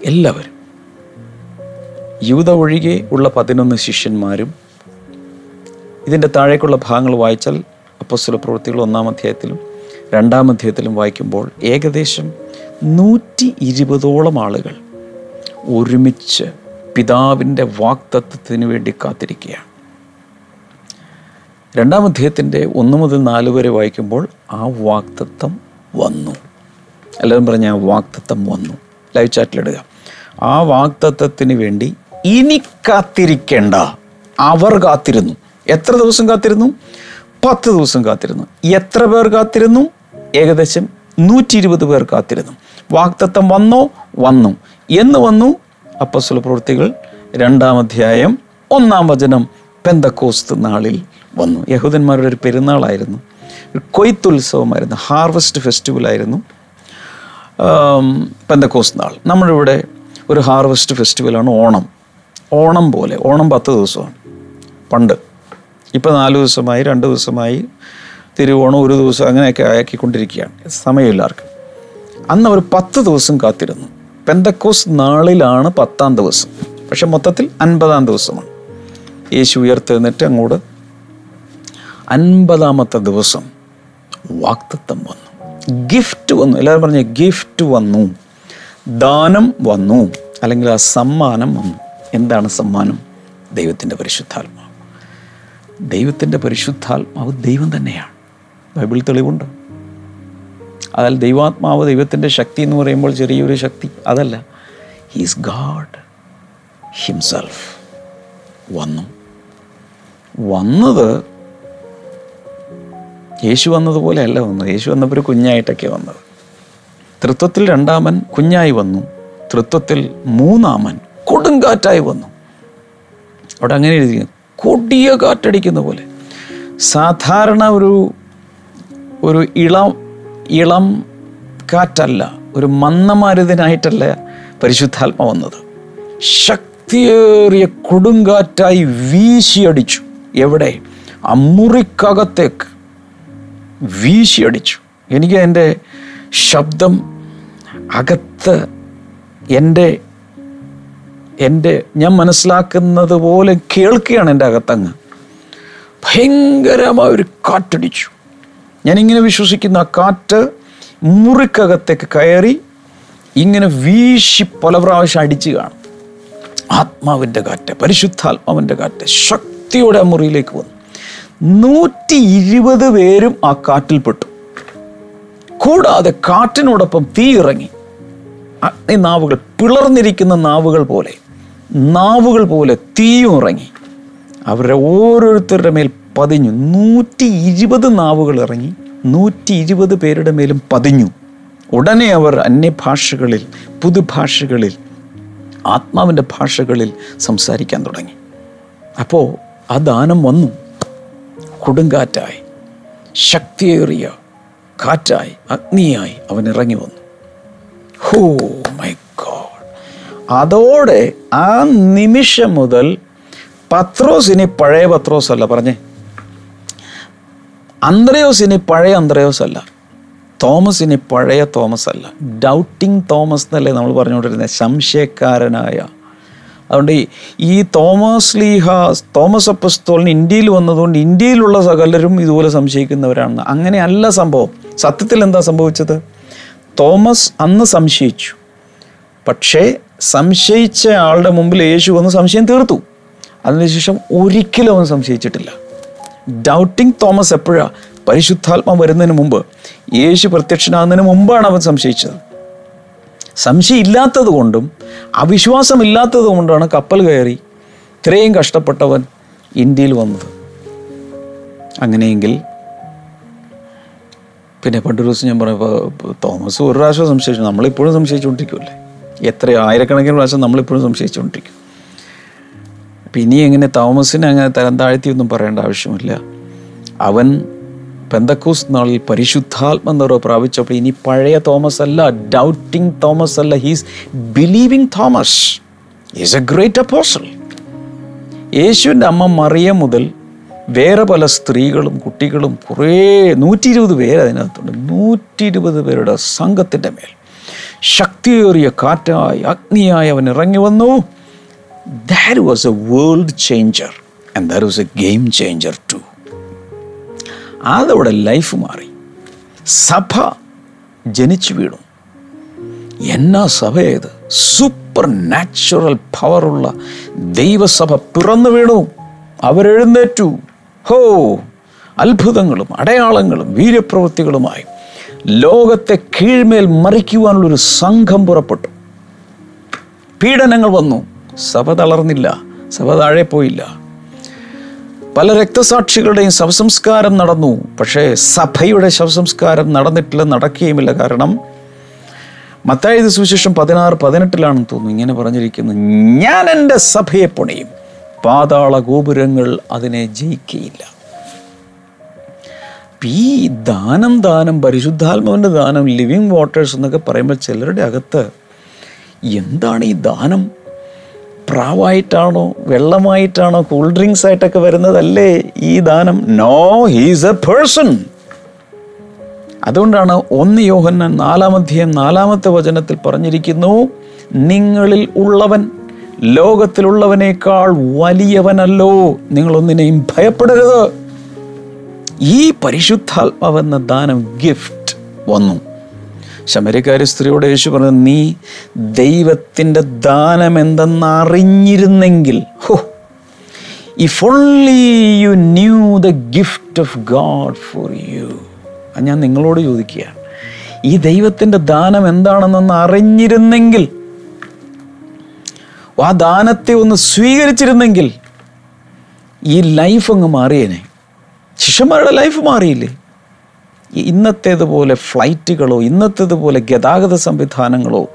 എല്ലാവരും. യൂത ഒഴികെ ഉള്ള പതിനൊന്ന് ശിഷ്യന്മാരും ഇതിന്റെ താഴേക്കുള്ള ഭാഗങ്ങൾ വായിച്ചാൽ അപ്പസ്വല പ്രവൃത്തികൾ ഒന്നാം അധ്യായത്തിലും രണ്ടാം അധ്യായത്തിലും വായിക്കുമ്പോൾ ഏകദേശം നൂറ്റി ഇരുപതോളം ആളുകൾ ഒരുമിച്ച് പിതാവിന്റെ വാക്തത്വത്തിന് വേണ്ടി കാത്തിരിക്കുകയാണ്. രണ്ടാം അധ്യായത്തിന്റെ ഒന്ന് മുതൽ നാല് വരെ വായിക്കുമ്പോൾ ആ വാക്തത്വം വന്നു. എല്ലാവരും പറഞ്ഞ ആ വാക്തത്വം വന്നു. ലൈവ് ചാറ്റിലിടുക ആ വാക്തത്വത്തിന് വേണ്ടി ഇനി കാത്തിരിക്കേണ്ട. അവർ കാത്തിരുന്നു. എത്ര ദിവസം കാത്തിരുന്നു? പത്ത് ദിവസം കാത്തിരുന്നു. എത്ര പേർ കാത്തിരുന്നു? ഏകദേശം നൂറ്റി ഇരുപത് പേർ കാത്തിരുന്നു. വാക്തത്വം വന്നോ? വന്നു. എന്ന് വന്നു? അപ്പസ്വല പ്രവൃത്തികൾ രണ്ടാം അധ്യായം ഒന്നാം വചനം പെന്തക്കോസ്ത് നാളിൽ വന്നു. യഹൂദന്മാരുടെ ഒരു പെരുന്നാളായിരുന്നു. ഒരു കൊയ്ത്തുത്സവമായിരുന്നു. ഹാർവസ്റ്റ് ഫെസ്റ്റിവലായിരുന്നു പെന്തക്കോസ് നാൾ. നമ്മളിവിടെ ഒരു ഹാർവസ്റ്റ് ഫെസ്റ്റിവലാണ് ഓണം. ഓണം പോലെ ഓണം പത്ത് ദിവസമാണ്. പണ്ട്. ഇപ്പം നാല് ദിവസമായി രണ്ട് ദിവസമായി തിരുവോണം ഒരു ദിവസം അങ്ങനെയൊക്കെ ആക്കിക്കൊണ്ടിരിക്കുകയാണ്. സമയമില്ലാർക്ക് അന്ന് അവർ പത്ത് ദിവസം കാത്തിരുന്നു. പെന്തക്കോസ് നാളിലാണ് പത്താം ദിവസം. പക്ഷെ മൊത്തത്തിൽ അൻപതാം ദിവസമാണ്. യേശു ഉയർത്തെഴുന്നേറ്റ് അങ്ങോട്ട്. അൻപതാമത്തെ ദിവസം വാക്തത്വം വന്നു. ഗിഫ്റ്റ് വന്നു. എല്ലാവരും പറഞ്ഞു ഗിഫ്റ്റ് വന്നു. ദാനം വന്നു. അല്ലെങ്കിൽ ആ സമ്മാനം വന്നു. എന്താണ് സമ്മാനം? ദൈവത്തിന്റെ പരിശുദ്ധാത്മാവ്. ദൈവത്തിന്റെ പരിശുദ്ധാത്മാവ് ദൈവം തന്നെയാണ്. ബൈബിൾ തെളിവുണ്ട്. അതിൽ ദൈവാത്മാവ് ദൈവത്തിന്റെ ശക്തി എന്ന് പറയുമ്പോൾ ചെറിയൊരു ശക്തി അതല്ല. ഹീസ് ഗാഡ് ഹിംസെൽഫ് വന്നു. വന്നത് യേശു വന്നതുപോലെ അല്ല വന്നത്. യേശു വന്നപ്പോൾ ഒരു കുഞ്ഞായിട്ടൊക്കെ വന്നത്. തൃത്വത്തിൽ രണ്ടാമൻ കുഞ്ഞായി വന്നു. തൃത്വത്തിൽ മൂന്നാമൻ കൊടുങ്കാറ്റായി വന്നു. അവിടെ അങ്ങനെ എഴുതിയിരിക്കുന്നു കൊടിയ കാറ്റടിക്കുന്ന പോലെ. സാധാരണ ഒരു ഒരു ഇളം ഇളം കാറ്റല്ല ഒരു മന്ദമാരുതനായിട്ടല്ല പരിശുദ്ധാത്മ വന്നത്. ശക്തിയേറിയ കൊടുങ്കാറ്റായി വീശിയടിച്ചു. എവിടെ? അമ്മുറിക്കകത്തേക്ക് മുറിക്കകത്തേക്ക് വീശിയടിച്ചു. എനിക്ക് എന്റെ ശബ്ദം അകത്ത് എന്റെ എന്റെ ഞാൻ മനസ്സിലാക്കുന്നത് പോലെ കേൾക്കുകയാണ് എന്റെ അകത്തങ്ങ്. ഭയങ്കരമായ ഒരു കാറ്റടിച്ചു. ഞാനിങ്ങനെ വിശ്വസിക്കുന്ന ആ കാറ്റ് മുറിക്കകത്തേക്ക് കയറി ഇങ്ങനെ വീശി പല പ്രാവശ്യം അടിച്ചു കാണും. ആത്മാവിന്റെ കാറ്റ് പരിശുദ്ധാത്മാവിന്റെ കാറ്റ് ശക്തിയോടെ ആ മുറിയിലേക്ക് വന്നു. നൂറ്റി ഇരുപത് പേരും ആ കാറ്റിൽപ്പെട്ടു. കൂടാതെ കാറ്റിനോടൊപ്പം തീ ഇറങ്ങി. അഗ്നി നാവുകൾ പിളർന്നിരിക്കുന്ന നാവുകൾ പോലെ നാവുകൾ പോലെ തീയും ഇറങ്ങി. അവരുടെ ഓരോരുത്തരുടെ മേൽ പതിഞ്ഞു. നൂറ്റി ഇരുപത് നാവുകൾ ഇറങ്ങി. നൂറ്റി ഇരുപത് പേരുടെ മേലും പതിഞ്ഞു. ഉടനെ അവർ അന്യഭാഷകളിൽ പുതുഭാഷകളിൽ ആത്മാവിന്റെ ഭാഷകളിൽ സംസാരിക്കാൻ തുടങ്ങി. അപ്പോൾ ആ ദാനം വന്നു. കൊടുങ്കാറ്റായി. ശക്തിയേറിയ കാറ്റായി അഗ്നിയായി അവൻ ഇറങ്ങി വന്നു. ഹോ മൈ ഗോഡ് അതോടെ ആ നിമിഷം മുതൽ പത്രോസ് ഇനി പഴയ പത്രോസ് അല്ല പറഞ്ഞേ. അന്ത്രയോസ് ഇനി പഴയ അന്ത്രയോസ് അല്ല തോമസ് ഇനി പഴയ തോമസ് അല്ല ഡൗട്ടിങ് തോമസ് എന്നല്ലേ നമ്മൾ പറഞ്ഞുകൊണ്ടിരുന്നത് സംശയക്കാരനായ. അതുകൊണ്ട് ഈ തോമസ് ലീഹ തോമസ് അപ്പസ്തോളിന് ഇന്ത്യയിൽ വന്നതുകൊണ്ട് ഇന്ത്യയിലുള്ള സകലരും ഇതുപോലെ സംശയിക്കുന്നവരാണെന്ന്. അങ്ങനെയല്ല സംഭവം. സത്യത്തിൽ എന്താ സംഭവിച്ചത്? തോമസ് അന്ന് സംശയിച്ചു. പക്ഷേ സംശയിച്ച ആളുടെ മുമ്പിൽ യേശു വന്ന് സംശയം തീർത്തു. അതിനുശേഷം ഒരിക്കലും അവൻ സംശയിച്ചിട്ടില്ല. ഡൗട്ടിങ് തോമസ് എപ്പോഴാണ് പരിശുദ്ധാത്മ വരുന്നതിന് മുമ്പ് യേശു പ്രത്യക്ഷനാകുന്നതിന് മുമ്പാണ് അവൻ സംശയിച്ചത്. സംശയം ഇല്ലാത്തത് കൊണ്ടും അവിശ്വാസമില്ലാത്തത് കൊണ്ടാണ് കപ്പൽ കയറി ഇത്രയും കഷ്ടപ്പെട്ടവൻ ഇന്ത്യയിൽ വന്നത്. അങ്ങനെയെങ്കിൽ പിന്നെ പണ്ടൊരു ദിവസം ഞാൻ പറഞ്ഞപ്പോൾ തോമസ് ഒരു പ്രാവശ്യം സംശയിച്ചു. നമ്മളിപ്പോഴും സംശയിച്ചുകൊണ്ടിരിക്കുമല്ലേ എത്ര ആയിരക്കണക്കിന് പ്രാവശ്യം നമ്മളിപ്പോഴും സംശയിച്ചുകൊണ്ടിരിക്കും. ഇനി എങ്ങനെ തോമസിനെ അങ്ങനെ തരം താഴ്ത്തിയൊന്നും പറയേണ്ട ആവശ്യമില്ല. അവൻ പെന്തക്കൂസ് നാളിൽ പരിശുദ്ധാത്മ നിറവ് പ്രാപിച്ചപ്പോൾ ഇനി പഴയ തോമസ് അല്ല ഡൗട്ടിങ് തോമസ് അല്ല he's believing Thomas is a great apostle യേശുവിന്റെ അമ്മ മറിയ മുതൽ വേറെ പല സ്ത്രീകളും കുട്ടികളും കുറേ നൂറ്റി ഇരുപത് പേര് അതിനകത്തുണ്ട്. നൂറ്റി ഇരുപത് പേരുടെ സംഘത്തിന്റെ മേൽ ശക്തിയേറിയ കാറ്റായി അഗ്നിയായി അവൻ ഇറങ്ങി വന്നു. That was a world changer and that was a game changer to അതവിടെ ലൈഫ് മാറി. സഭ ജനിച്ചു വീണു. എന്നാ സഭയേത് സൂപ്പർ നാച്ചുറൽ പവറുള്ള ദൈവസഭ പിറന്നു വീണു. അവരെഴുന്നേറ്റു. ഹോ അത്ഭുതങ്ങളും അടയാളങ്ങളും വീര്യപ്രവൃത്തികളുമായി ലോകത്തെ കീഴ്മേൽ മറിക്കുവാനുള്ളൊരു സംഘം പുറപ്പെട്ടു. പീഡനങ്ങൾ വന്നു. സഭ തളർന്നില്ല. സഭ താഴെ പോയില്ല. പല രക്തസാക്ഷികളുടെയും ശവസംസ്കാരം നടന്നു. പക്ഷേ സഭയുടെ ശവസംസ്കാരം നടന്നിട്ടില്ല നടക്കുകയുമില്ല. കാരണം മത്തായത് സുവിശേഷം പതിനാറ് പതിനെട്ടിലാണെന്ന് തോന്നുന്നു. ഇങ്ങനെ പറഞ്ഞിരിക്കുന്നു. ഞാൻ എന്റെ സഭയെ പണിയും. പാതാള ഗോപുരങ്ങൾ അതിനെ ജയിക്കുകയില്ല ഈ ദാനം ദാനം പരിശുദ്ധാത്മാവിന്റെ ദാനം ലിവിങ് വാട്ടേഴ്സ് എന്നൊക്കെ പറയുമ്പോൾ ചിലരുടെ അകത്ത് എന്താണ് ഈ ദാനം? പ്രാവായിട്ടാണോ വെള്ളമായിട്ടാണോ കൂൾ ഡ്രിങ്ക്സ് ആയിട്ടൊക്കെ വരുന്നതല്ലേ ഈ ദാനം? നോ ഹീസ് എ പേഴ്സൺ അതുകൊണ്ടാണ് ഒന്ന് യോഹന്നാൻ നാലാമധ്യം നാലാമത്തെ വചനത്തിൽ പറഞ്ഞിരിക്കുന്നു നിങ്ങളിൽ ഉള്ളവൻ ലോകത്തിലുള്ളവനേക്കാൾ വലിയവനല്ലോ. നിങ്ങളൊന്നിനെയും ഭയപ്പെടരുത്. ഈ പരിശുദ്ധാത്മാവെന്ന ദാനം ഗിഫ്റ്റ് വന്നു. ശമരക്കാരി സ്ത്രീയോട് യേശു പറഞ്ഞു നീ ദൈവത്തിന്റെ ദാനം എന്തെന്ന് അറിഞ്ഞിരുന്നെങ്കിൽ ഹോ if only you knew the gift of God for you ഞാൻ നിങ്ങളോട് ചോദിക്കുക ഈ ദൈവത്തിന്റെ ദാനം എന്താണെന്നൊന്ന് അറിഞ്ഞിരുന്നെങ്കിൽ ആ ദാനത്തെ ഒന്ന് സ്വീകരിച്ചിരുന്നെങ്കിൽ ഈ ലൈഫ് അങ്ങ് മാറിയേനെ. ശിഷ്യന്മാരുടെ ലൈഫ് മാറിയില്ലേ? ഇന്നത്തേതുപോലെ ഫ്ലൈറ്റുകളോ ഇന്നത്തേതുപോലെ ഗതാഗത സംവിധാനങ്ങളോ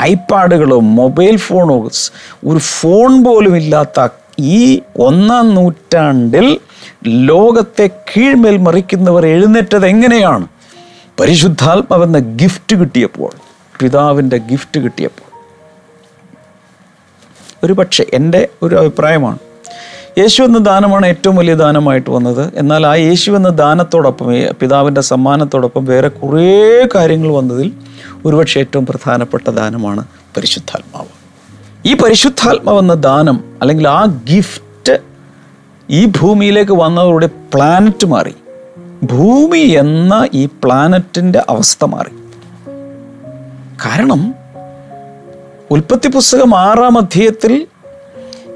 ഐപാഡുകളോ മൊബൈൽ ഫോണോ ഒരു ഫോൺ പോലും ഇല്ലാത്ത ഈ ഒന്നാം നൂറ്റാണ്ടിൽ ലോകത്തെ കീഴ്മേൽ മറിക്കുന്നവർ എഴുന്നേറ്റത് എങ്ങനെയാണ്? പരിശുദ്ധാത്മാവെന്ന ഗിഫ്റ്റ് കിട്ടിയപ്പോൾ പിതാവിന്റെ ഗിഫ്റ്റ് കിട്ടിയപ്പോൾ. ഒരു പക്ഷേ എന്റെ ഒരു അഭിപ്രായമാണ്. യേശു എന്ന ദാനമാണ് ഏറ്റവും വലിയ ദാനമായിട്ട് വന്നത്. എന്നാൽ ആ യേശു എന്ന ദാനത്തോടൊപ്പം പിതാവിന്റെ സമ്മാനത്തോടൊപ്പം വേറെ കുറേ കാര്യങ്ങൾ വന്നതിൽ ഒരുപക്ഷെ ഏറ്റവും പ്രധാനപ്പെട്ട ദാനമാണ് പരിശുദ്ധാത്മാവ്. ഈ പരിശുദ്ധാത്മാവ് എന്ന ദാനം അല്ലെങ്കിൽ ആ ഗിഫ്റ്റ് ഈ ഭൂമിയിലേക്ക് വന്നതോടെ പ്ലാനറ്റ് മാറി. ഭൂമി എന്ന ഈ പ്ലാനറ്റിന്റെ അവസ്ഥ മാറി. കാരണം ഉൽപ്പത്തി പുസ്തകം ആറാം അധ്യായത്തിൽ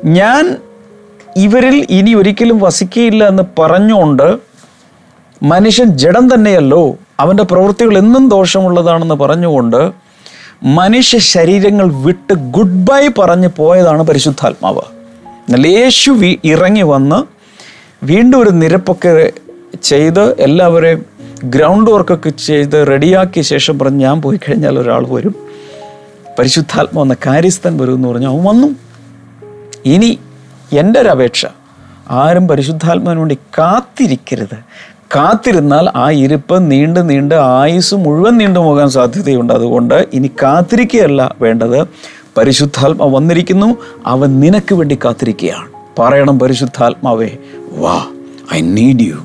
ഞാൻ ഇവരിൽ ഇനി ഒരിക്കലും വസിക്കുകയില്ല എന്ന് പറഞ്ഞുകൊണ്ട് മനുഷ്യൻ ജഡം തന്നെയല്ലോ അവന്റെ പ്രവൃത്തികൾ എന്നും ദോഷമുള്ളതാണെന്ന് പറഞ്ഞുകൊണ്ട് മനുഷ്യ ശരീരങ്ങൾ വിട്ട് ഗുഡ് ബൈ പറഞ്ഞ് പോയതാണ് പരിശുദ്ധാത്മാവ്. എന്നാൽ വി- ഇറങ്ങി വന്ന് വീണ്ടും ഒരു നിരപ്പൊക്കെ ചെയ്ത് എല്ലാവരെയും ഗ്രൗണ്ട് വർക്കൊക്കെ ചെയ്ത് റെഡിയാക്കിയ ശേഷം പറഞ്ഞ് ഞാൻ പോയി കഴിഞ്ഞാൽ ഒരാൾ വരും. പരിശുദ്ധാത്മ എന്ന കാര്യസ്ഥൻ വരും എന്ന് പറഞ്ഞു അവൻ വന്നു. ഇനി എന്റെ ഒരു അപേക്ഷ ആരും പരിശുദ്ധാത്മാവിന് വേണ്ടി കാത്തിരിക്കരുത്. കാത്തിരുന്നാൽ ആ ഇരിപ്പ് നീണ്ട് നീണ്ട് ആയുസ് മുഴുവൻ നീണ്ടു പോകാൻ സാധ്യതയുണ്ട്. അതുകൊണ്ട് ഇനി കാത്തിരിക്കുകയല്ല വേണ്ടത്. പരിശുദ്ധാത്മ വന്നിരിക്കുന്നു. അവൻ നിനക്ക് വേണ്ടി കാത്തിരിക്കുകയാണ്. പറയണം പരിശുദ്ധാത്മാവേ വാ ഐ നീഡ് യു.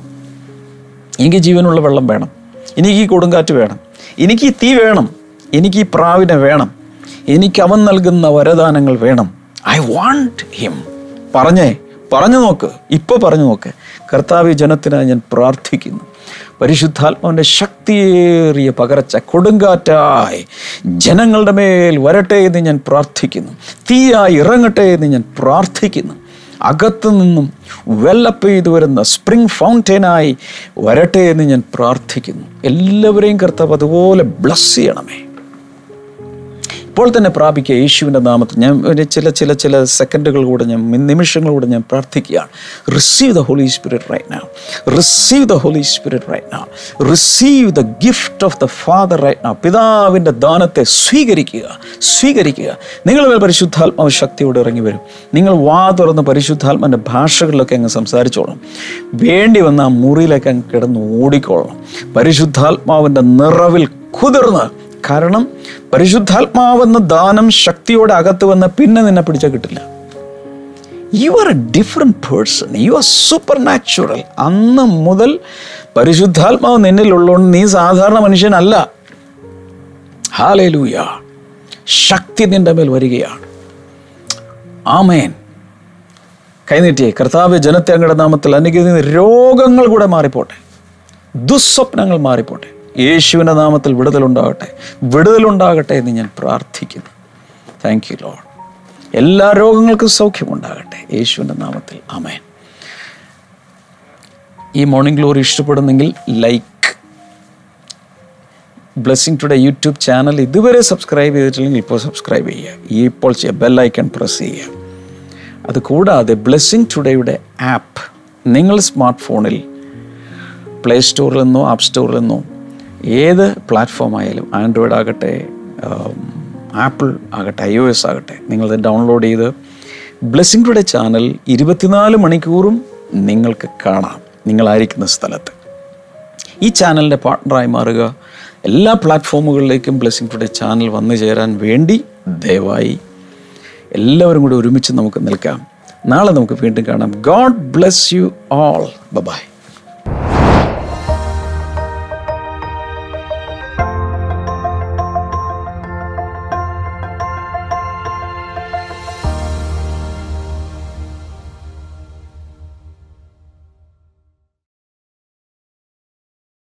എനിക്ക് ജീവനുള്ള വെള്ളം വേണം. എനിക്ക് ഈ കൊടുങ്കാറ്റ് വേണം. എനിക്ക് ഈ തീ വേണം. എനിക്ക് ഈ പ്രാവിനെ വേണം. എനിക്ക് അവൻ നൽകുന്ന വരദാനങ്ങൾ വേണം. ഐ വാണ്ട് ഹിം പറഞ്ഞേ പറഞ്ഞു നോക്ക്. ഇപ്പോൾ പറഞ്ഞു നോക്ക്. കർത്താവ് ജനത്തിനായി ഞാൻ പ്രാർത്ഥിക്കുന്നു. പരിശുദ്ധാത്മാവിന്റെ ശക്തിയേറിയ പകർച്ച കൊടുങ്കാറ്റായി ജനങ്ങളുടെ മേൽ വരട്ടെ എന്ന് ഞാൻ പ്രാർത്ഥിക്കുന്നു. തീയായി ഇറങ്ങട്ടെ എന്ന് ഞാൻ പ്രാർത്ഥിക്കുന്നു. അകത്തു നിന്നും വെള്ളപ്പ് ചെയ്തു വരുന്ന സ്പ്രിംഗ് ഫൗണ്ടൈനായി വരട്ടെ എന്ന് ഞാൻ പ്രാർത്ഥിക്കുന്നു. എല്ലാവരെയും കർത്താവ് അതുപോലെ ബ്ലസ് ചെയ്യണമേ. ഇപ്പോൾ തന്നെ പ്രാപിക്കുക യേശുവിന്റെ നാമത്തിൽ. ഞാൻ ചില ചില ചില സെക്കൻഡുകൾ കൂടെ ഞാൻ നിമിഷങ്ങൾ കൂടെ ഞാൻ പ്രാർത്ഥിക്കുകയാണ്. Receive the Holy Spirit right now receive the Holy Spirit right now receive the gift of the Father right now പിതാവിന്റെ ദാനത്തെ സ്വീകരിക്കുക. സ്വീകരിക്കുക. നിങ്ങൾ പരിശുദ്ധാത്മാവ് ശക്തിയോട് ഇറങ്ങി വരും നിങ്ങൾ വാ തുറന്ന് പരിശുദ്ധാത്മാന്റെ ഭാഷകളിലൊക്കെ അങ്ങ് സംസാരിച്ചോളണം. വേണ്ടി വന്ന ആ മുറിയിലൊക്കെ അങ്ങ് കിടന്ന് ഓടിക്കോളണം. പരിശുദ്ധാത്മാവിന്റെ നിറവിൽ കുതിർന്ന് കാരണം പരിശുദ്ധാത്മാവെന്ന ദാനം ശക്തിയോടെ അകത്ത് വന്ന പിന്നെ നിന്നെ പിടിച്ചാൽ കിട്ടില്ല. You are a different person you are super natural അന്ന് മുതൽ പരിശുദ്ധാത്മാവ് നിന്നിലുള്ളതുകൊണ്ട് നീ സാധാരണ മനുഷ്യനല്ല. ഹാലേലൂയ ശക്തി നിന്റെ മേൽ വരികയാണ്. ആമേൻ കൈനീട്ടിയേ കർത്താവ് ജനത്തെ അങ്ങയുടെ നാമത്തിൽ അനുഗ്രഹിക്കുന്ന രോഗങ്ങൾ കൂടെ മാറിപ്പോട്ടെ. ദുസ്വപ്നങ്ങൾ മാറിപ്പോട്ടെ. യേശുവിന്റെ നാമത്തിൽ വിടുതലുണ്ടാകട്ടെ. വിടുതലുണ്ടാകട്ടെ എന്ന് ഞാൻ പ്രാർത്ഥിക്കുന്നു. താങ്ക് യു ലോഡ് എല്ലാ രോഗങ്ങൾക്കും സൗഖ്യമുണ്ടാകട്ടെ. യേശുവിന്റെ നാമത്തിൽ. അമേൻ ഈ morning glory ഇഷ്ടപ്പെടുന്നെങ്കിൽ like blessing today YouTube channel ഇതുവരെ സബ്സ്ക്രൈബ് ചെയ്തിട്ടില്ലെങ്കിൽ ഇപ്പോൾ സബ്സ്ക്രൈബ് ചെയ്യുക. ഇപ്പോൾ ചെയ്യുക ബെൽ ഐക്കൺ പ്രസ് ചെയ്യുക. അത് കൂടാതെ ബ്ലെസ്സിങ് ടുഡേയുടെ ആപ്പ് നിങ്ങൾ സ്മാർട്ട് ഫോണിൽ പ്ലേ സ്റ്റോറിൽ നിന്നോ ആപ്പ് സ്റ്റോറിൽ നിന്നോ ഏത് പ്ലാറ്റ്ഫോമായാലും ആൻഡ്രോയിഡ് ആകട്ടെ ആപ്പിൾ ആകട്ടെ ഐ ഒ എസ് ആകട്ടെ നിങ്ങളത് ഡൗൺലോഡ് ചെയ്ത് ബ്ലെസ്സിംഗ് ടുഡേ ചാനൽ ഇരുപത്തിനാല് മണിക്കൂറും നിങ്ങൾക്ക് കാണാം. നിങ്ങളായിരിക്കുന്ന സ്ഥലത്ത്. ഈ ചാനലിന്റെ പാർട്ട്ണറായി മാറുക. എല്ലാ പ്ലാറ്റ്ഫോമുകളിലേക്കും ബ്ലെസ്സിംഗ് ടുഡേ ചാനൽ വന്നു ചേരാൻ വേണ്ടി ദയവായി എല്ലാവരും കൂടി ഒരുമിച്ച് നമുക്ക് നിൽക്കാം. നാളെ നമുക്ക് വീണ്ടും കാണാം. God bless you all bye